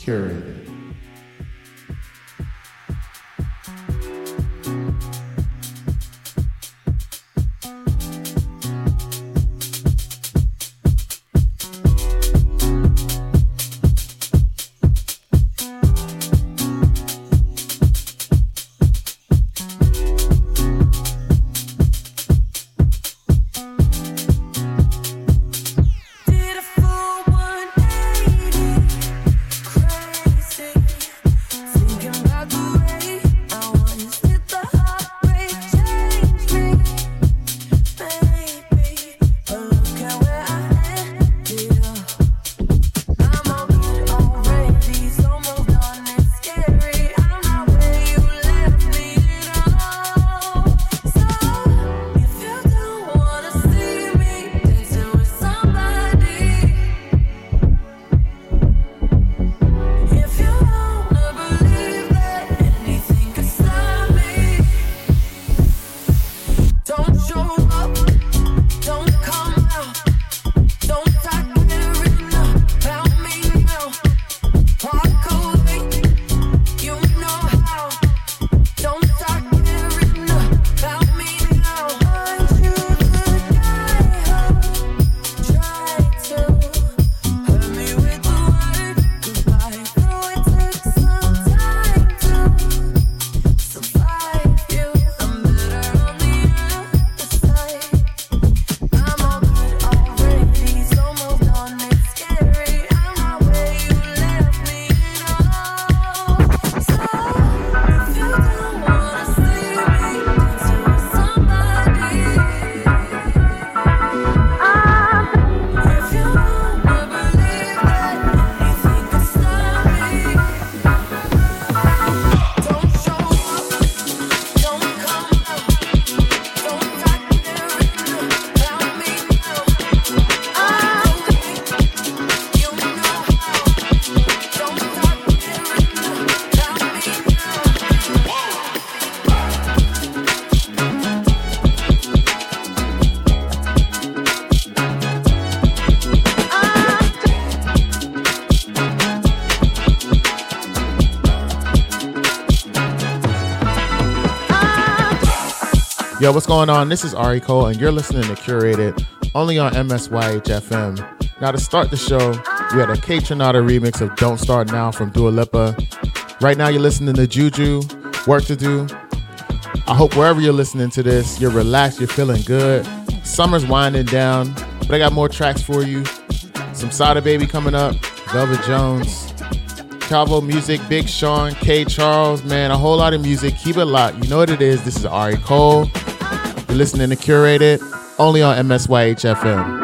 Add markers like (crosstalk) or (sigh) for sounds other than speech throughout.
Curated. Yo, what's going on? This is Ari Cole, and you're listening to Curated only on MSYHFM. Now, to start the show, we had a Kaytranada remix of Don't Start Now from Dua Lipa. Right now, you're listening to Juju, Work to Do. I hope wherever you're listening to this, you're relaxed, you're feeling good. Summer's winding down, but I got more tracks for you. Some Sada Baby coming up, Velvet Jones, Calvo Music, Big Sean, K Charles, man, a whole lot of music. Keep it locked. You know what it is. This is Ari Cole. You're listening to Curated only on MSYHFM.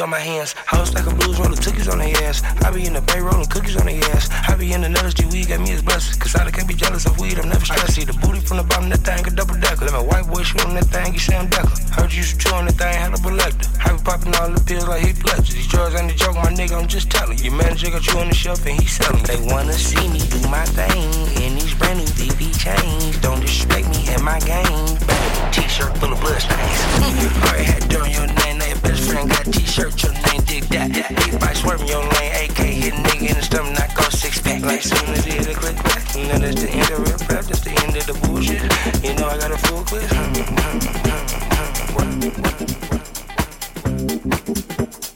On my hands. House like a blues rolling cookies on their ass. I be in the bay rolling cookies on their ass. I be in the nuts, G weed got me as blessed. Cause I can't be jealous of weed, I'm never stressed. See the booty from the bottom, of that thing a double decker. Let my white boy shoot on that thing, you Sam Decker. Heard you used to on that thing, had a selector. I be popping all the pills like he pledges. These drugs ain't a joke, my nigga, I'm just telling. Your manager got you on the shelf and he selling. They wanna see me do my thing in these brand new DV chains. Don't disrespect me and my game. T-shirt full of blood stains. (laughs) Already had on your name, friend got a T-shirt, your name dig that. Big bike swerving your lane, AK hit nigga in the stomach, knock off six pack. Like soon as it a click back, you know that's the end of real rap, that's the end of the bullshit. You know I got a full clip. (laughs)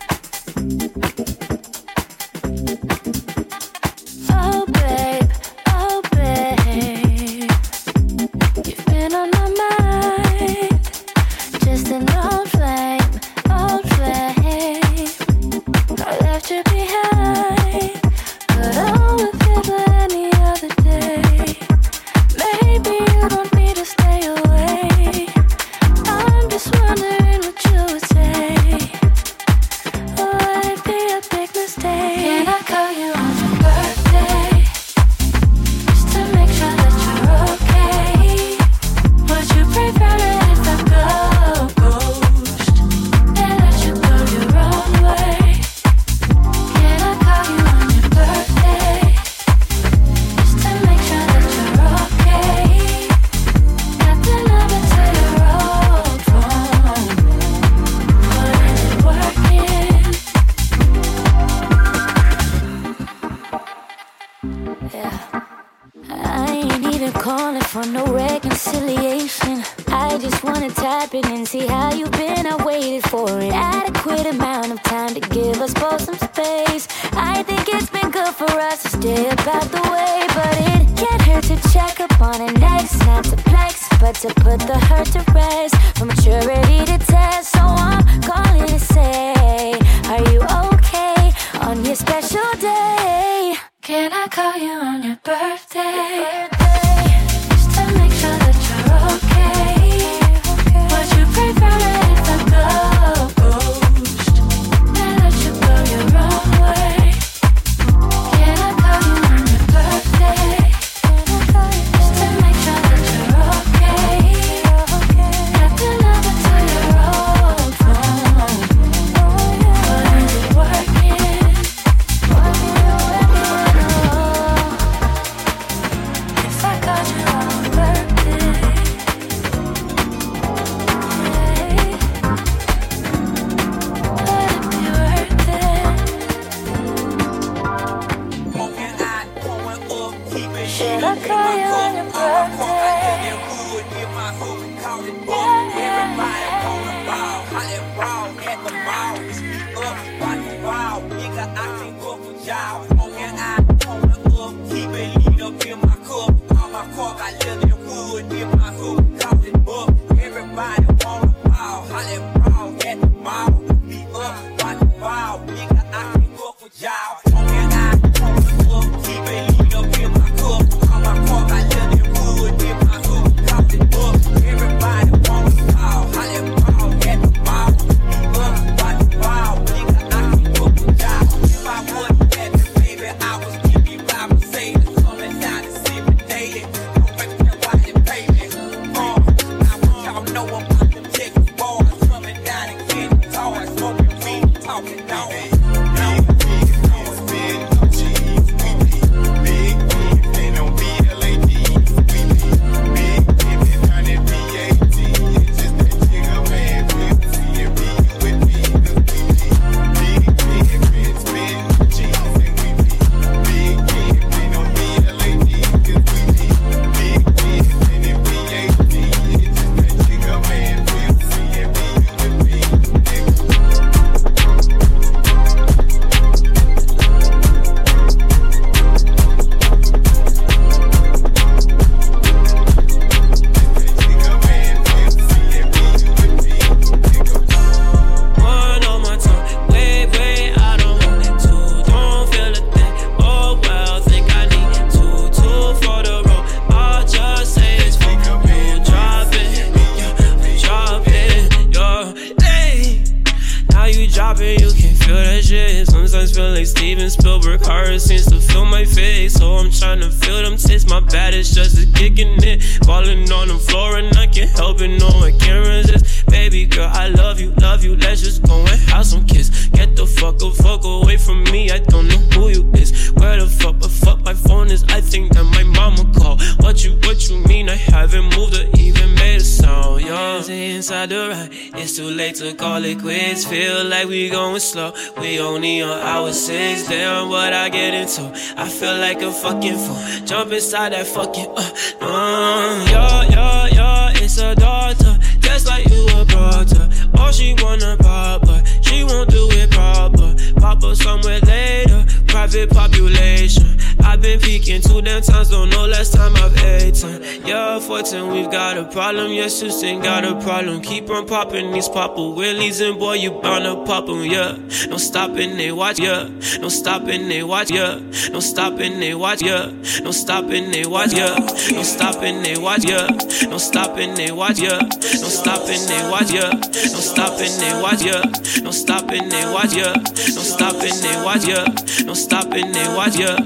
I love you, love you, let's just go and have some kiss. Get the fuck, up, fuck away from me, I don't know who you is. Where the fuck, but fuck my phone is, I think that my mama called. What you, what you mean, I haven't moved or even made a sound, yo. Inside the ride, it's too late to call it quits. Feel like we going slow, we only on hour six. Damn, what I get into, I feel like a fucking fool. Jump inside that fucking, uh, uh, yo, yo, yo, it's a daughter, just like you a brother. All she wanna pop, but she won't do it proper. Pop up somewhere later, private population. I've been peeking two damn times, don't know last time I've eaten. Yeah, 14, we've got a problem. Yes, Houston got a problem. Keep on popping these popper willies, and boy, you bound to pop them, yeah. No stopping, they watch, yeah. No stopping, they watch, yeah. No stopping, they watch, yeah. No stopping, they watch, yeah. No stopping, they watch, yeah. No stopping, they watch, yeah. No stopping, they watch, yeah. No stopping, they watch, yeah. No stopping, they watch, yeah. No stopping, they watch, yeah. No stopping, they watch, yeah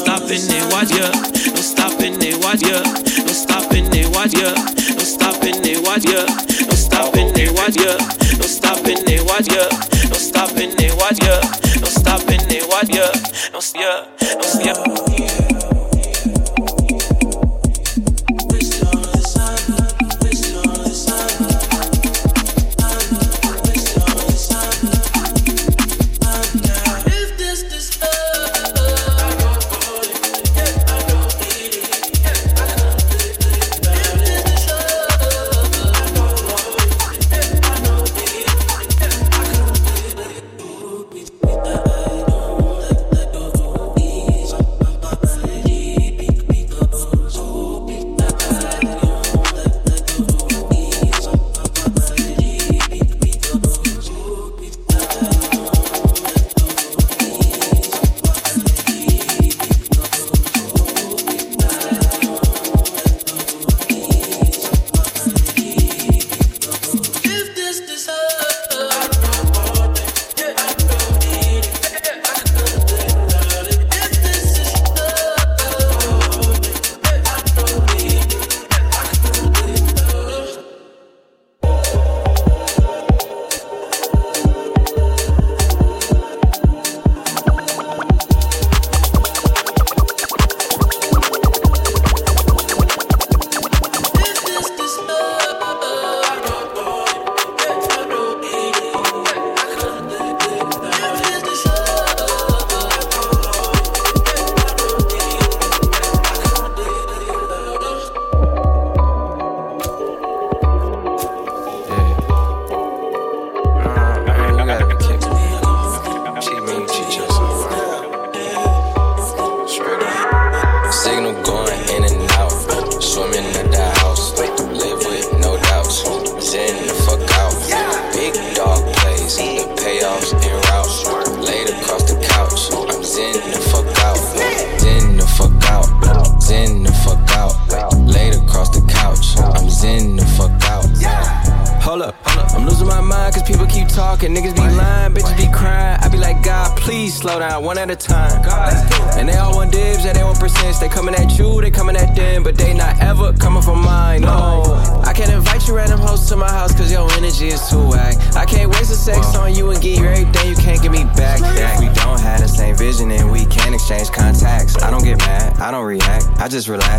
stopping it, watch ya. No stopping it, watch ya. No stopping it, watch ya. No stopping it, watch ya. No stopping it, watch ya. No stopping it, watch ya. No stopping it, watch ya. No stopping it, watch ya. No, yeah, no, yeah.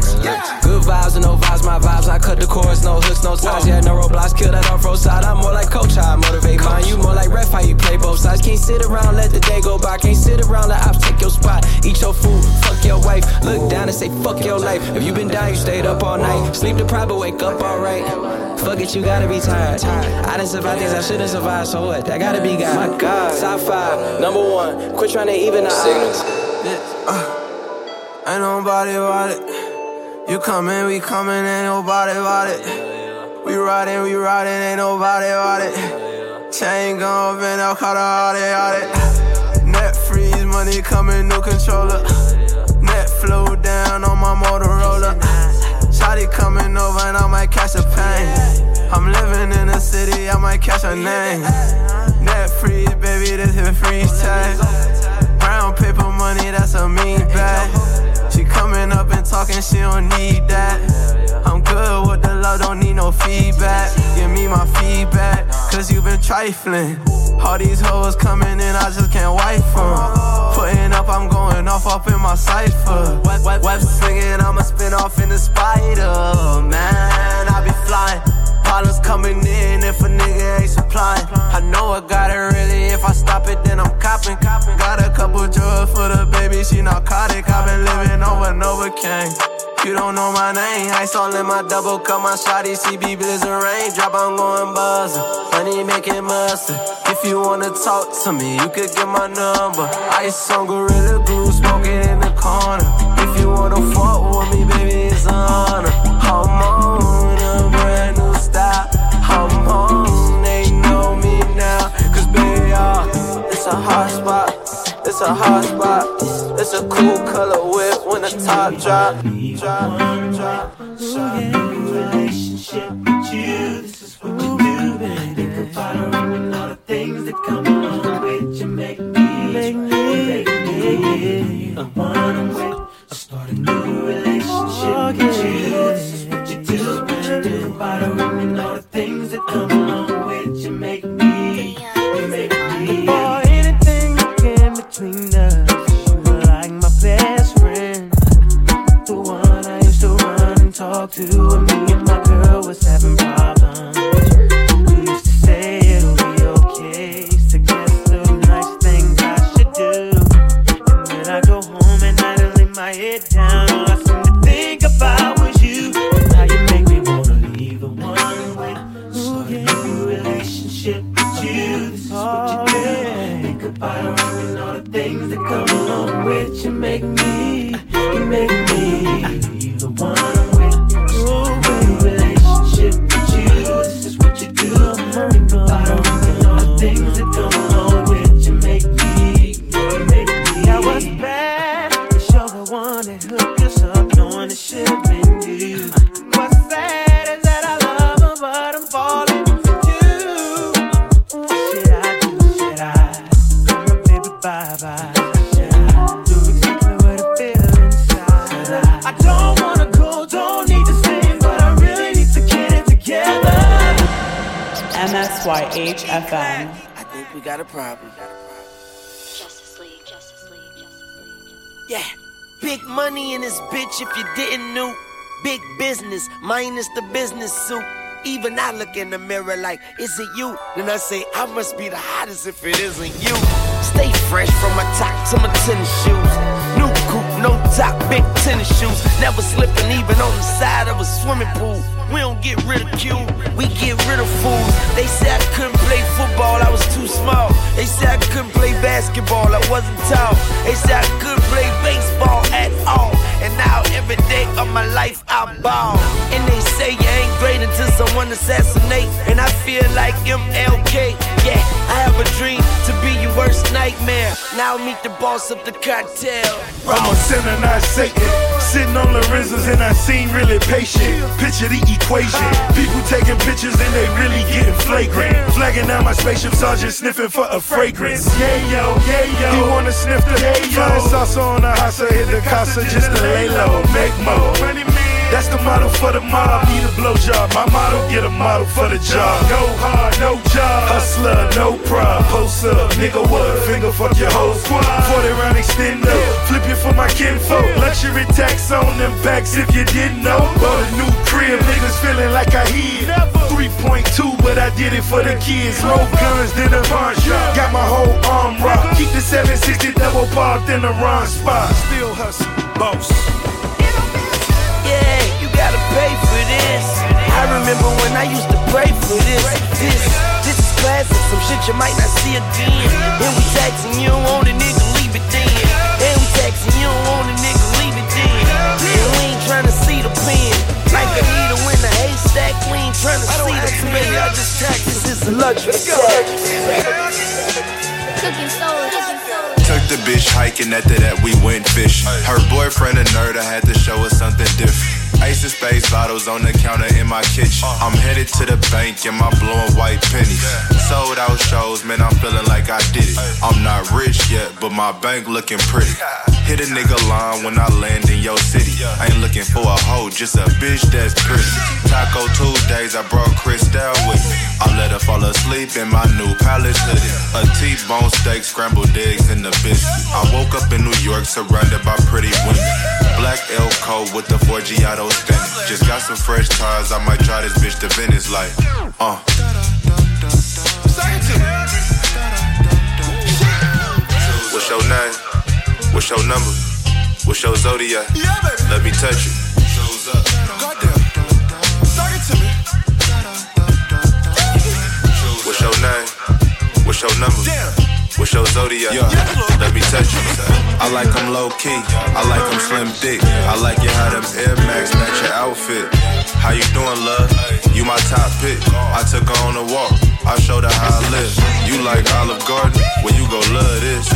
Relax. Good vibes and no vibes, my vibes. I cut the cords, no hooks, no ties, yeah, no roadblocks. Kill that off road side. I'm more like coach, how I motivate mine. You more like ref, how you play both sides. Can't sit around, let the day go by. Can't sit around, let ops take your spot. Eat your food, fuck your wife. Look down and say fuck your life. If you been down, you stayed up all night. Sleep deprived, but wake up alright. Fuck it, you gotta be tired. I didn't survive things I shouldn't survive, so what? That gotta be God. My God. Top five, number one. Quit trying to even the signals. Uh, ain't nobody about it. You coming, we coming, ain't nobody about it. We riding, we riding, ain't nobody about it. Chain gon' bend up, caught all it, all it. Net freeze, money coming, no controller. Net flow down on my Motorola. Shotty coming over and I might catch a pain. I'm living in the city, I might catch a name. Net freeze, baby, this hit freeze tag. Brown paper money, that's a mean bag. Coming up and talking, she don't need that. I'm good with the love, don't need no feedback. Give me my feedback, cause you been trifling. All these hoes coming in, I just can't wipe them. Putting up, I'm going off up in my cipher. Web, web, web swinging, I'ma spin off in the spider. Man, I be flying. Problems coming in if a nigga ain't supplying. I know I got it really. If I stop it, then I'm copping. Got a couple drugs for the baby, she narcotic. I been living over Novocaine. You don't know my name. Ice all in my double cup, my shotty CB blizzard rain. Drop, I'm going buzzing. Honey making mustard. If you wanna talk to me, you could get my number. Ice on Gorilla Glue, smoking in the corner. If you wanna fuck with me, baby, it's an honor. I'm on a brand new style. I'm on, they know me now. Cause baby, uh, it's a hot spot. It's a hot spot. It's a cool color whip when the top drop. Drop, drop, relationship with you. This is what you do. Think about her and all the things that come along with you. Make me, make me, me. one I'm. I start a new relationship with you. This is what you do. Think about her and all the things that come along minus the business suit. Even I look in the mirror like, is it you? Then I say, I must be the hottest if it isn't you. Stay fresh from my top to my tennis shoes. New coupe, no top, big tennis shoes. Never slipping even on the side of a swimming pool. We don't get ridiculed, we get rid of fools. They said I couldn't play football, I was too small. They said I couldn't play basketball, I wasn't tall. They said I couldn't play baseball at all. And now every day of my life I ball. And they say you ain't great until someone assassinate. And I feel like MLK. Yeah, I have a dream to be your worst nightmare. Now meet the boss of the cartel. I'm a sinner, not Satan. Sitting on Lorenzo's and I seem really patient. Picture the equation. People taking pictures and they really getting flagrant. Flagging down my spaceship, sergeant sniffing for a fragrance. Yeah, yo, yeah, yo. You wanna sniff the yeah, yo. Flying salsa on the house, hit the casa just to lay low, make more. That's the model for the mob. Need a blow job. My model get a model for the job. Go hard, no job. Hustler, no pride. Post up, nigga, what? Finger fuck your whole squad. 40 round extendo. Flip you for my kinfolk. Luxury tax on them backs if you didn't know. Bought a new crib, niggas feeling like I hid. 3.2, but I did it for the kids. More guns than a pawn shop. Got my whole arm rocked. Keep the 760 double parked in the wrong spot. Still you might not see again. And we taxing you don't want a nigga, leave it then. And we taxing you don't want a nigga, leave it then. And we ain't trying to see the pen. Like a needle in a haystack, we ain't trying to see the pen. I just tax, this is a luxury Cooking soul, cooking soul. Took the bitch hiking, after that we went fishing. Her boyfriend a nerd, I had to show her something different. Ace of Spades bottles on the counter in my kitchen. Uh. I'm headed to the bank in my blowing white pennies. Sold out shows, man, I'm feeling like I did it. I'm not rich yet, but my bank looking pretty. Hit a nigga line when I land in your city. I ain't looking for a hoe, just a bitch that's pretty. Taco Tuesdays, I brought Cristal with me. I let her fall asleep in my new palace hoodie. A T-bone steak, scrambled eggs, and a biscuit. I woke up in New York surrounded by pretty women. Black Elko with the Forgiato spinning. Just got some fresh tires, I might try this bitch to Venice like, uh. What's your name? What's your number? What's your zodiac? Let me touch you. Your zodiac? Let me touch you. I like them low key. I like them slim thick. I like it how them Air Max match your outfit. How you doing, love? You my top pick. I took her on a walk. I showed her how I live. You like Olive Garden? Well, you go love this.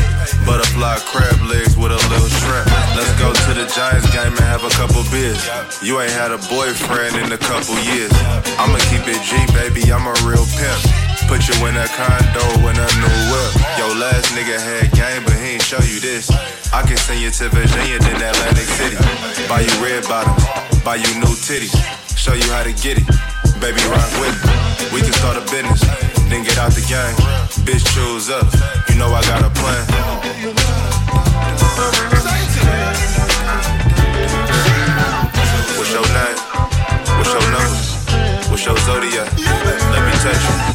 Butterfly crab legs with a little shrimp. Let's go to the Giants game and have a couple beers. You ain't had a boyfriend in a couple years. I'ma keep it G, baby. I'm a real pimp. Put you in a condo in a new whip. Yo, last nigga had game, but he ain't show you this. I can send you to Virginia, then Atlantic City. Buy you red bottoms, buy you new titties. Show you how to get it. Baby, rock with me. We can start a business, then get out the game. Bitch, choose up. You know I got a plan. What's your name? What's your number? What's your zodiac? Let me touch you.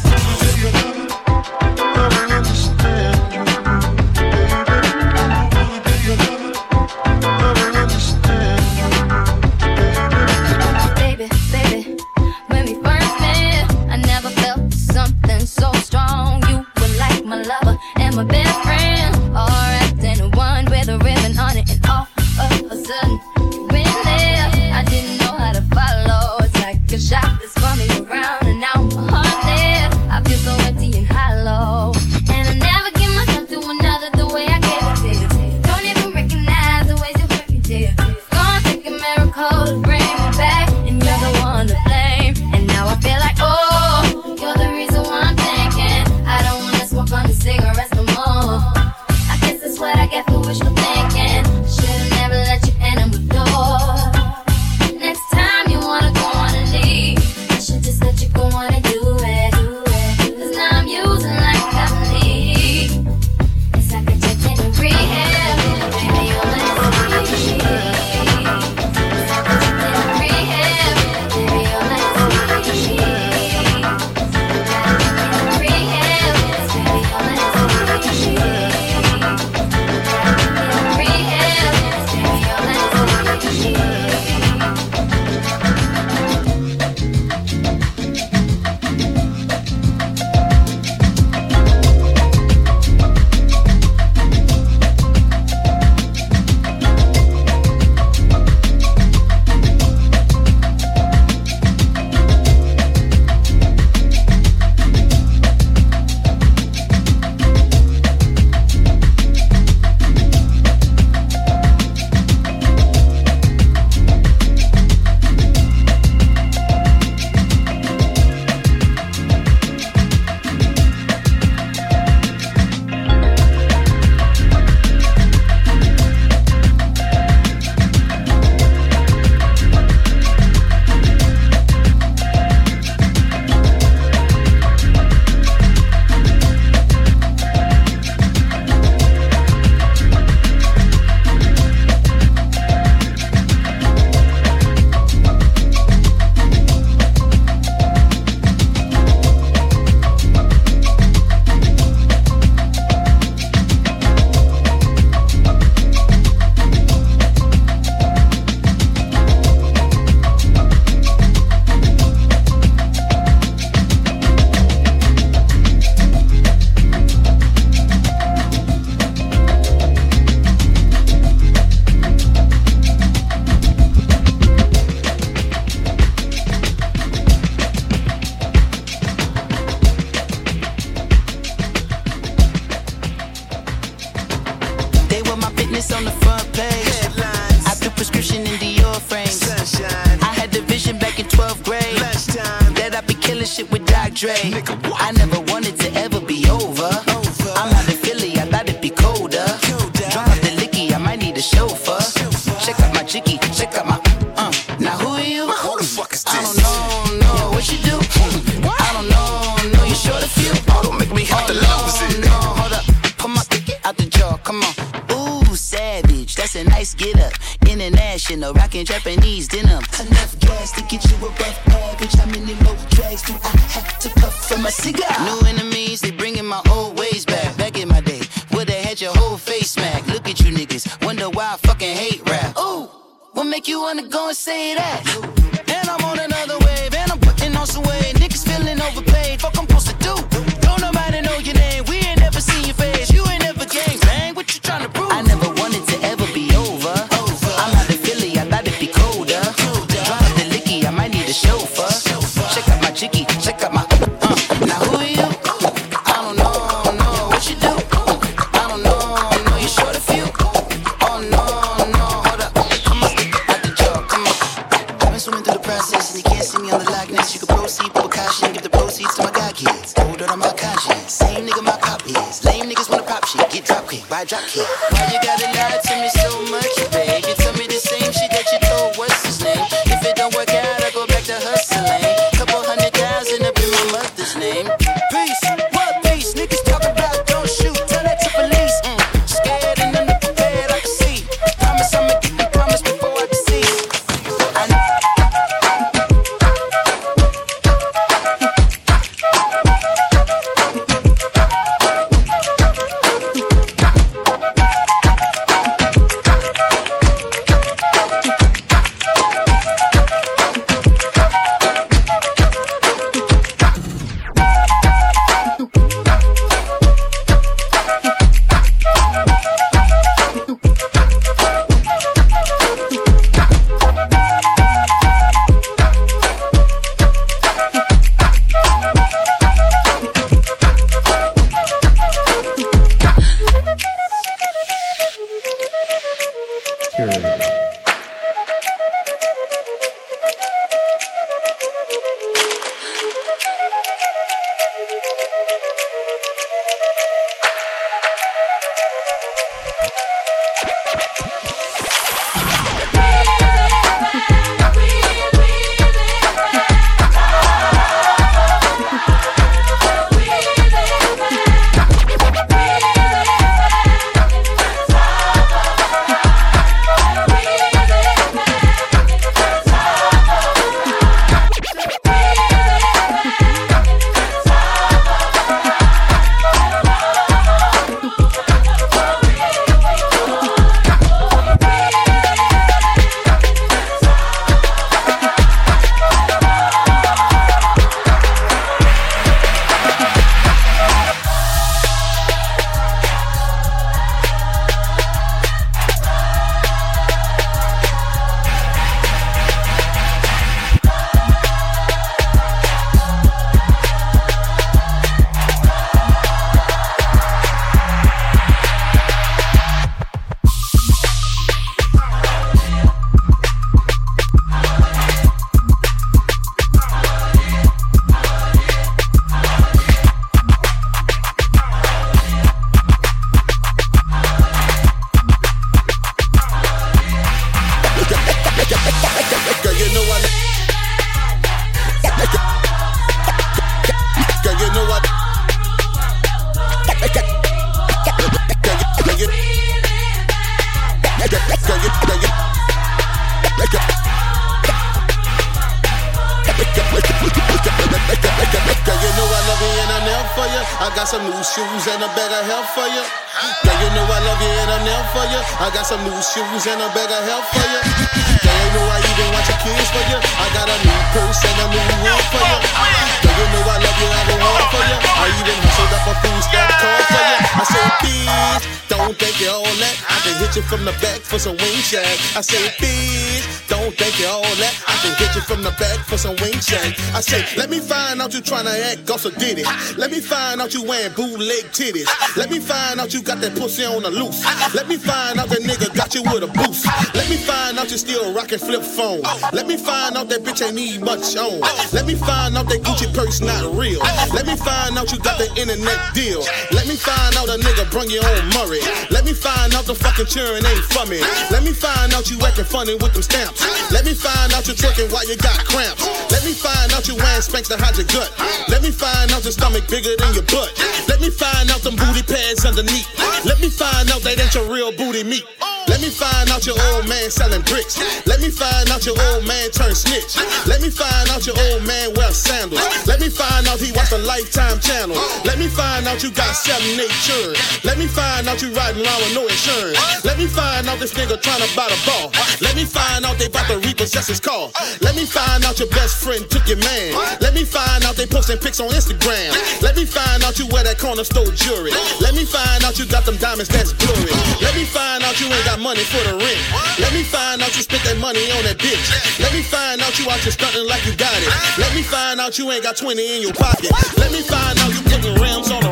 I say, bitch, don't think you all that. I can hit you from the back for some wing shag. I say, let me find out you tryna act also did it. Let me find out you wearing bootleg titties. Let me find out you got that pussy on the loose. Let me find out that nigga got you with a boost. Let me find out you still rocking flip phone. Let me find out that bitch ain't need much on. Let me find out that Gucci purse not real. Let me find out you got the internet deal. Let me find out a nigga brung you on Murray. Let me find out the fucking churn ain't for me. Let me find out you acting funny with them stamps. Let me find out you twerking while you got cramps. Let me find out you wearing Spanx to hide your gut. Let me find out your stomach bigger than your butt. Let me find out them booty pads underneath. Let me find out that ain't your real booty meat. Let me find out your old man selling bricks. Let me find out your old man turn snitch. Let me find out your old man wear sandals. Let me find out he watch the Lifetime channel. Let me find out you got seven churn. Let me find out you riding around with no insurance. Let me find out this nigga trying to buy the ball. Let me find out they about to repossess his car. Let me find out your best friend took your man. Let me find out they posting pics on Instagram. Let me find out you wear that corner store jewelry. Let me find out you got them diamonds that's blurry. Let me find out you ain't got money for the rent. Let me find out you spent that money on that bitch. Let me find out you out here stunting like you got it. Let me find out you ain't got 20 in your pocket. Let me find out you putting rims on a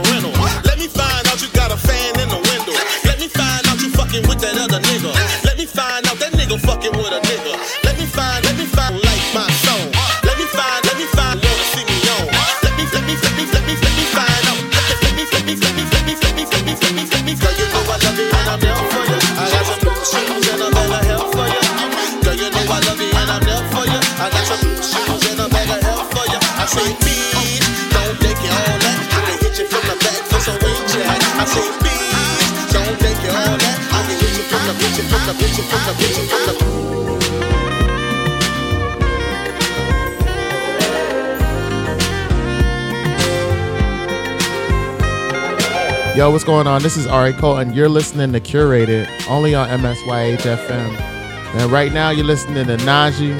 Yo, what's going on? This is Ari Cole, and you're listening to Curated only on MSYHFM. And right now, you're listening to Najee.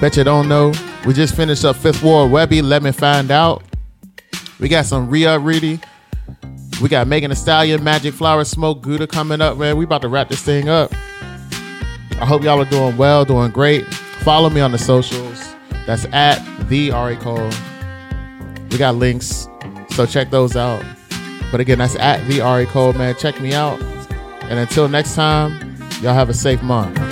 Bet you don't know. We just finished up Fifth Ward Weebie. Let me find out. We got some Rhea Reedy. We got Megan Thee Stallion, Magic Flower, Smoke Gouda coming up, man. We about to wrap this thing up. I hope y'all are doing well, doing great. Follow me on the socials. That's at the Ari Cole. We got links, so check those out. But again, that's at the Ari Cole, man. Check me out. And until next time, y'all have a safe month.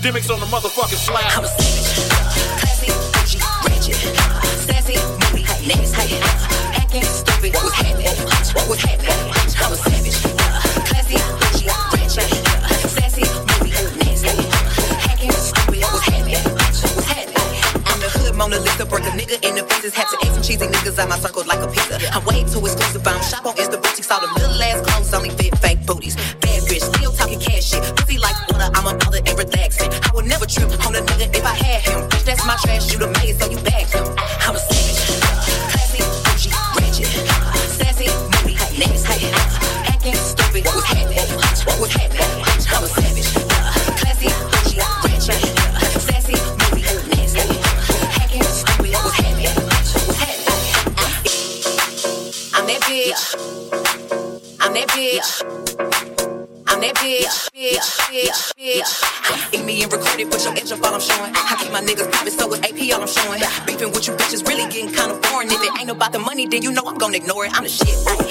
academics on the motherfucking slab. I'm a savage, classy, bitchy, ratchet, sassy, moody, niggas hating, hacking, stupid. What was happening? What was happening? I'm a savage, classy, bitchy, ratchet, sassy, moody, niggas hacking, stupid. What happening? What happening? I'm the hood Mona Lisa, broke a nigga in the faces had to eat some cheesy niggas out my circle like a pizza. trash, you the don't ignore it. I'm the shit.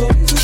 so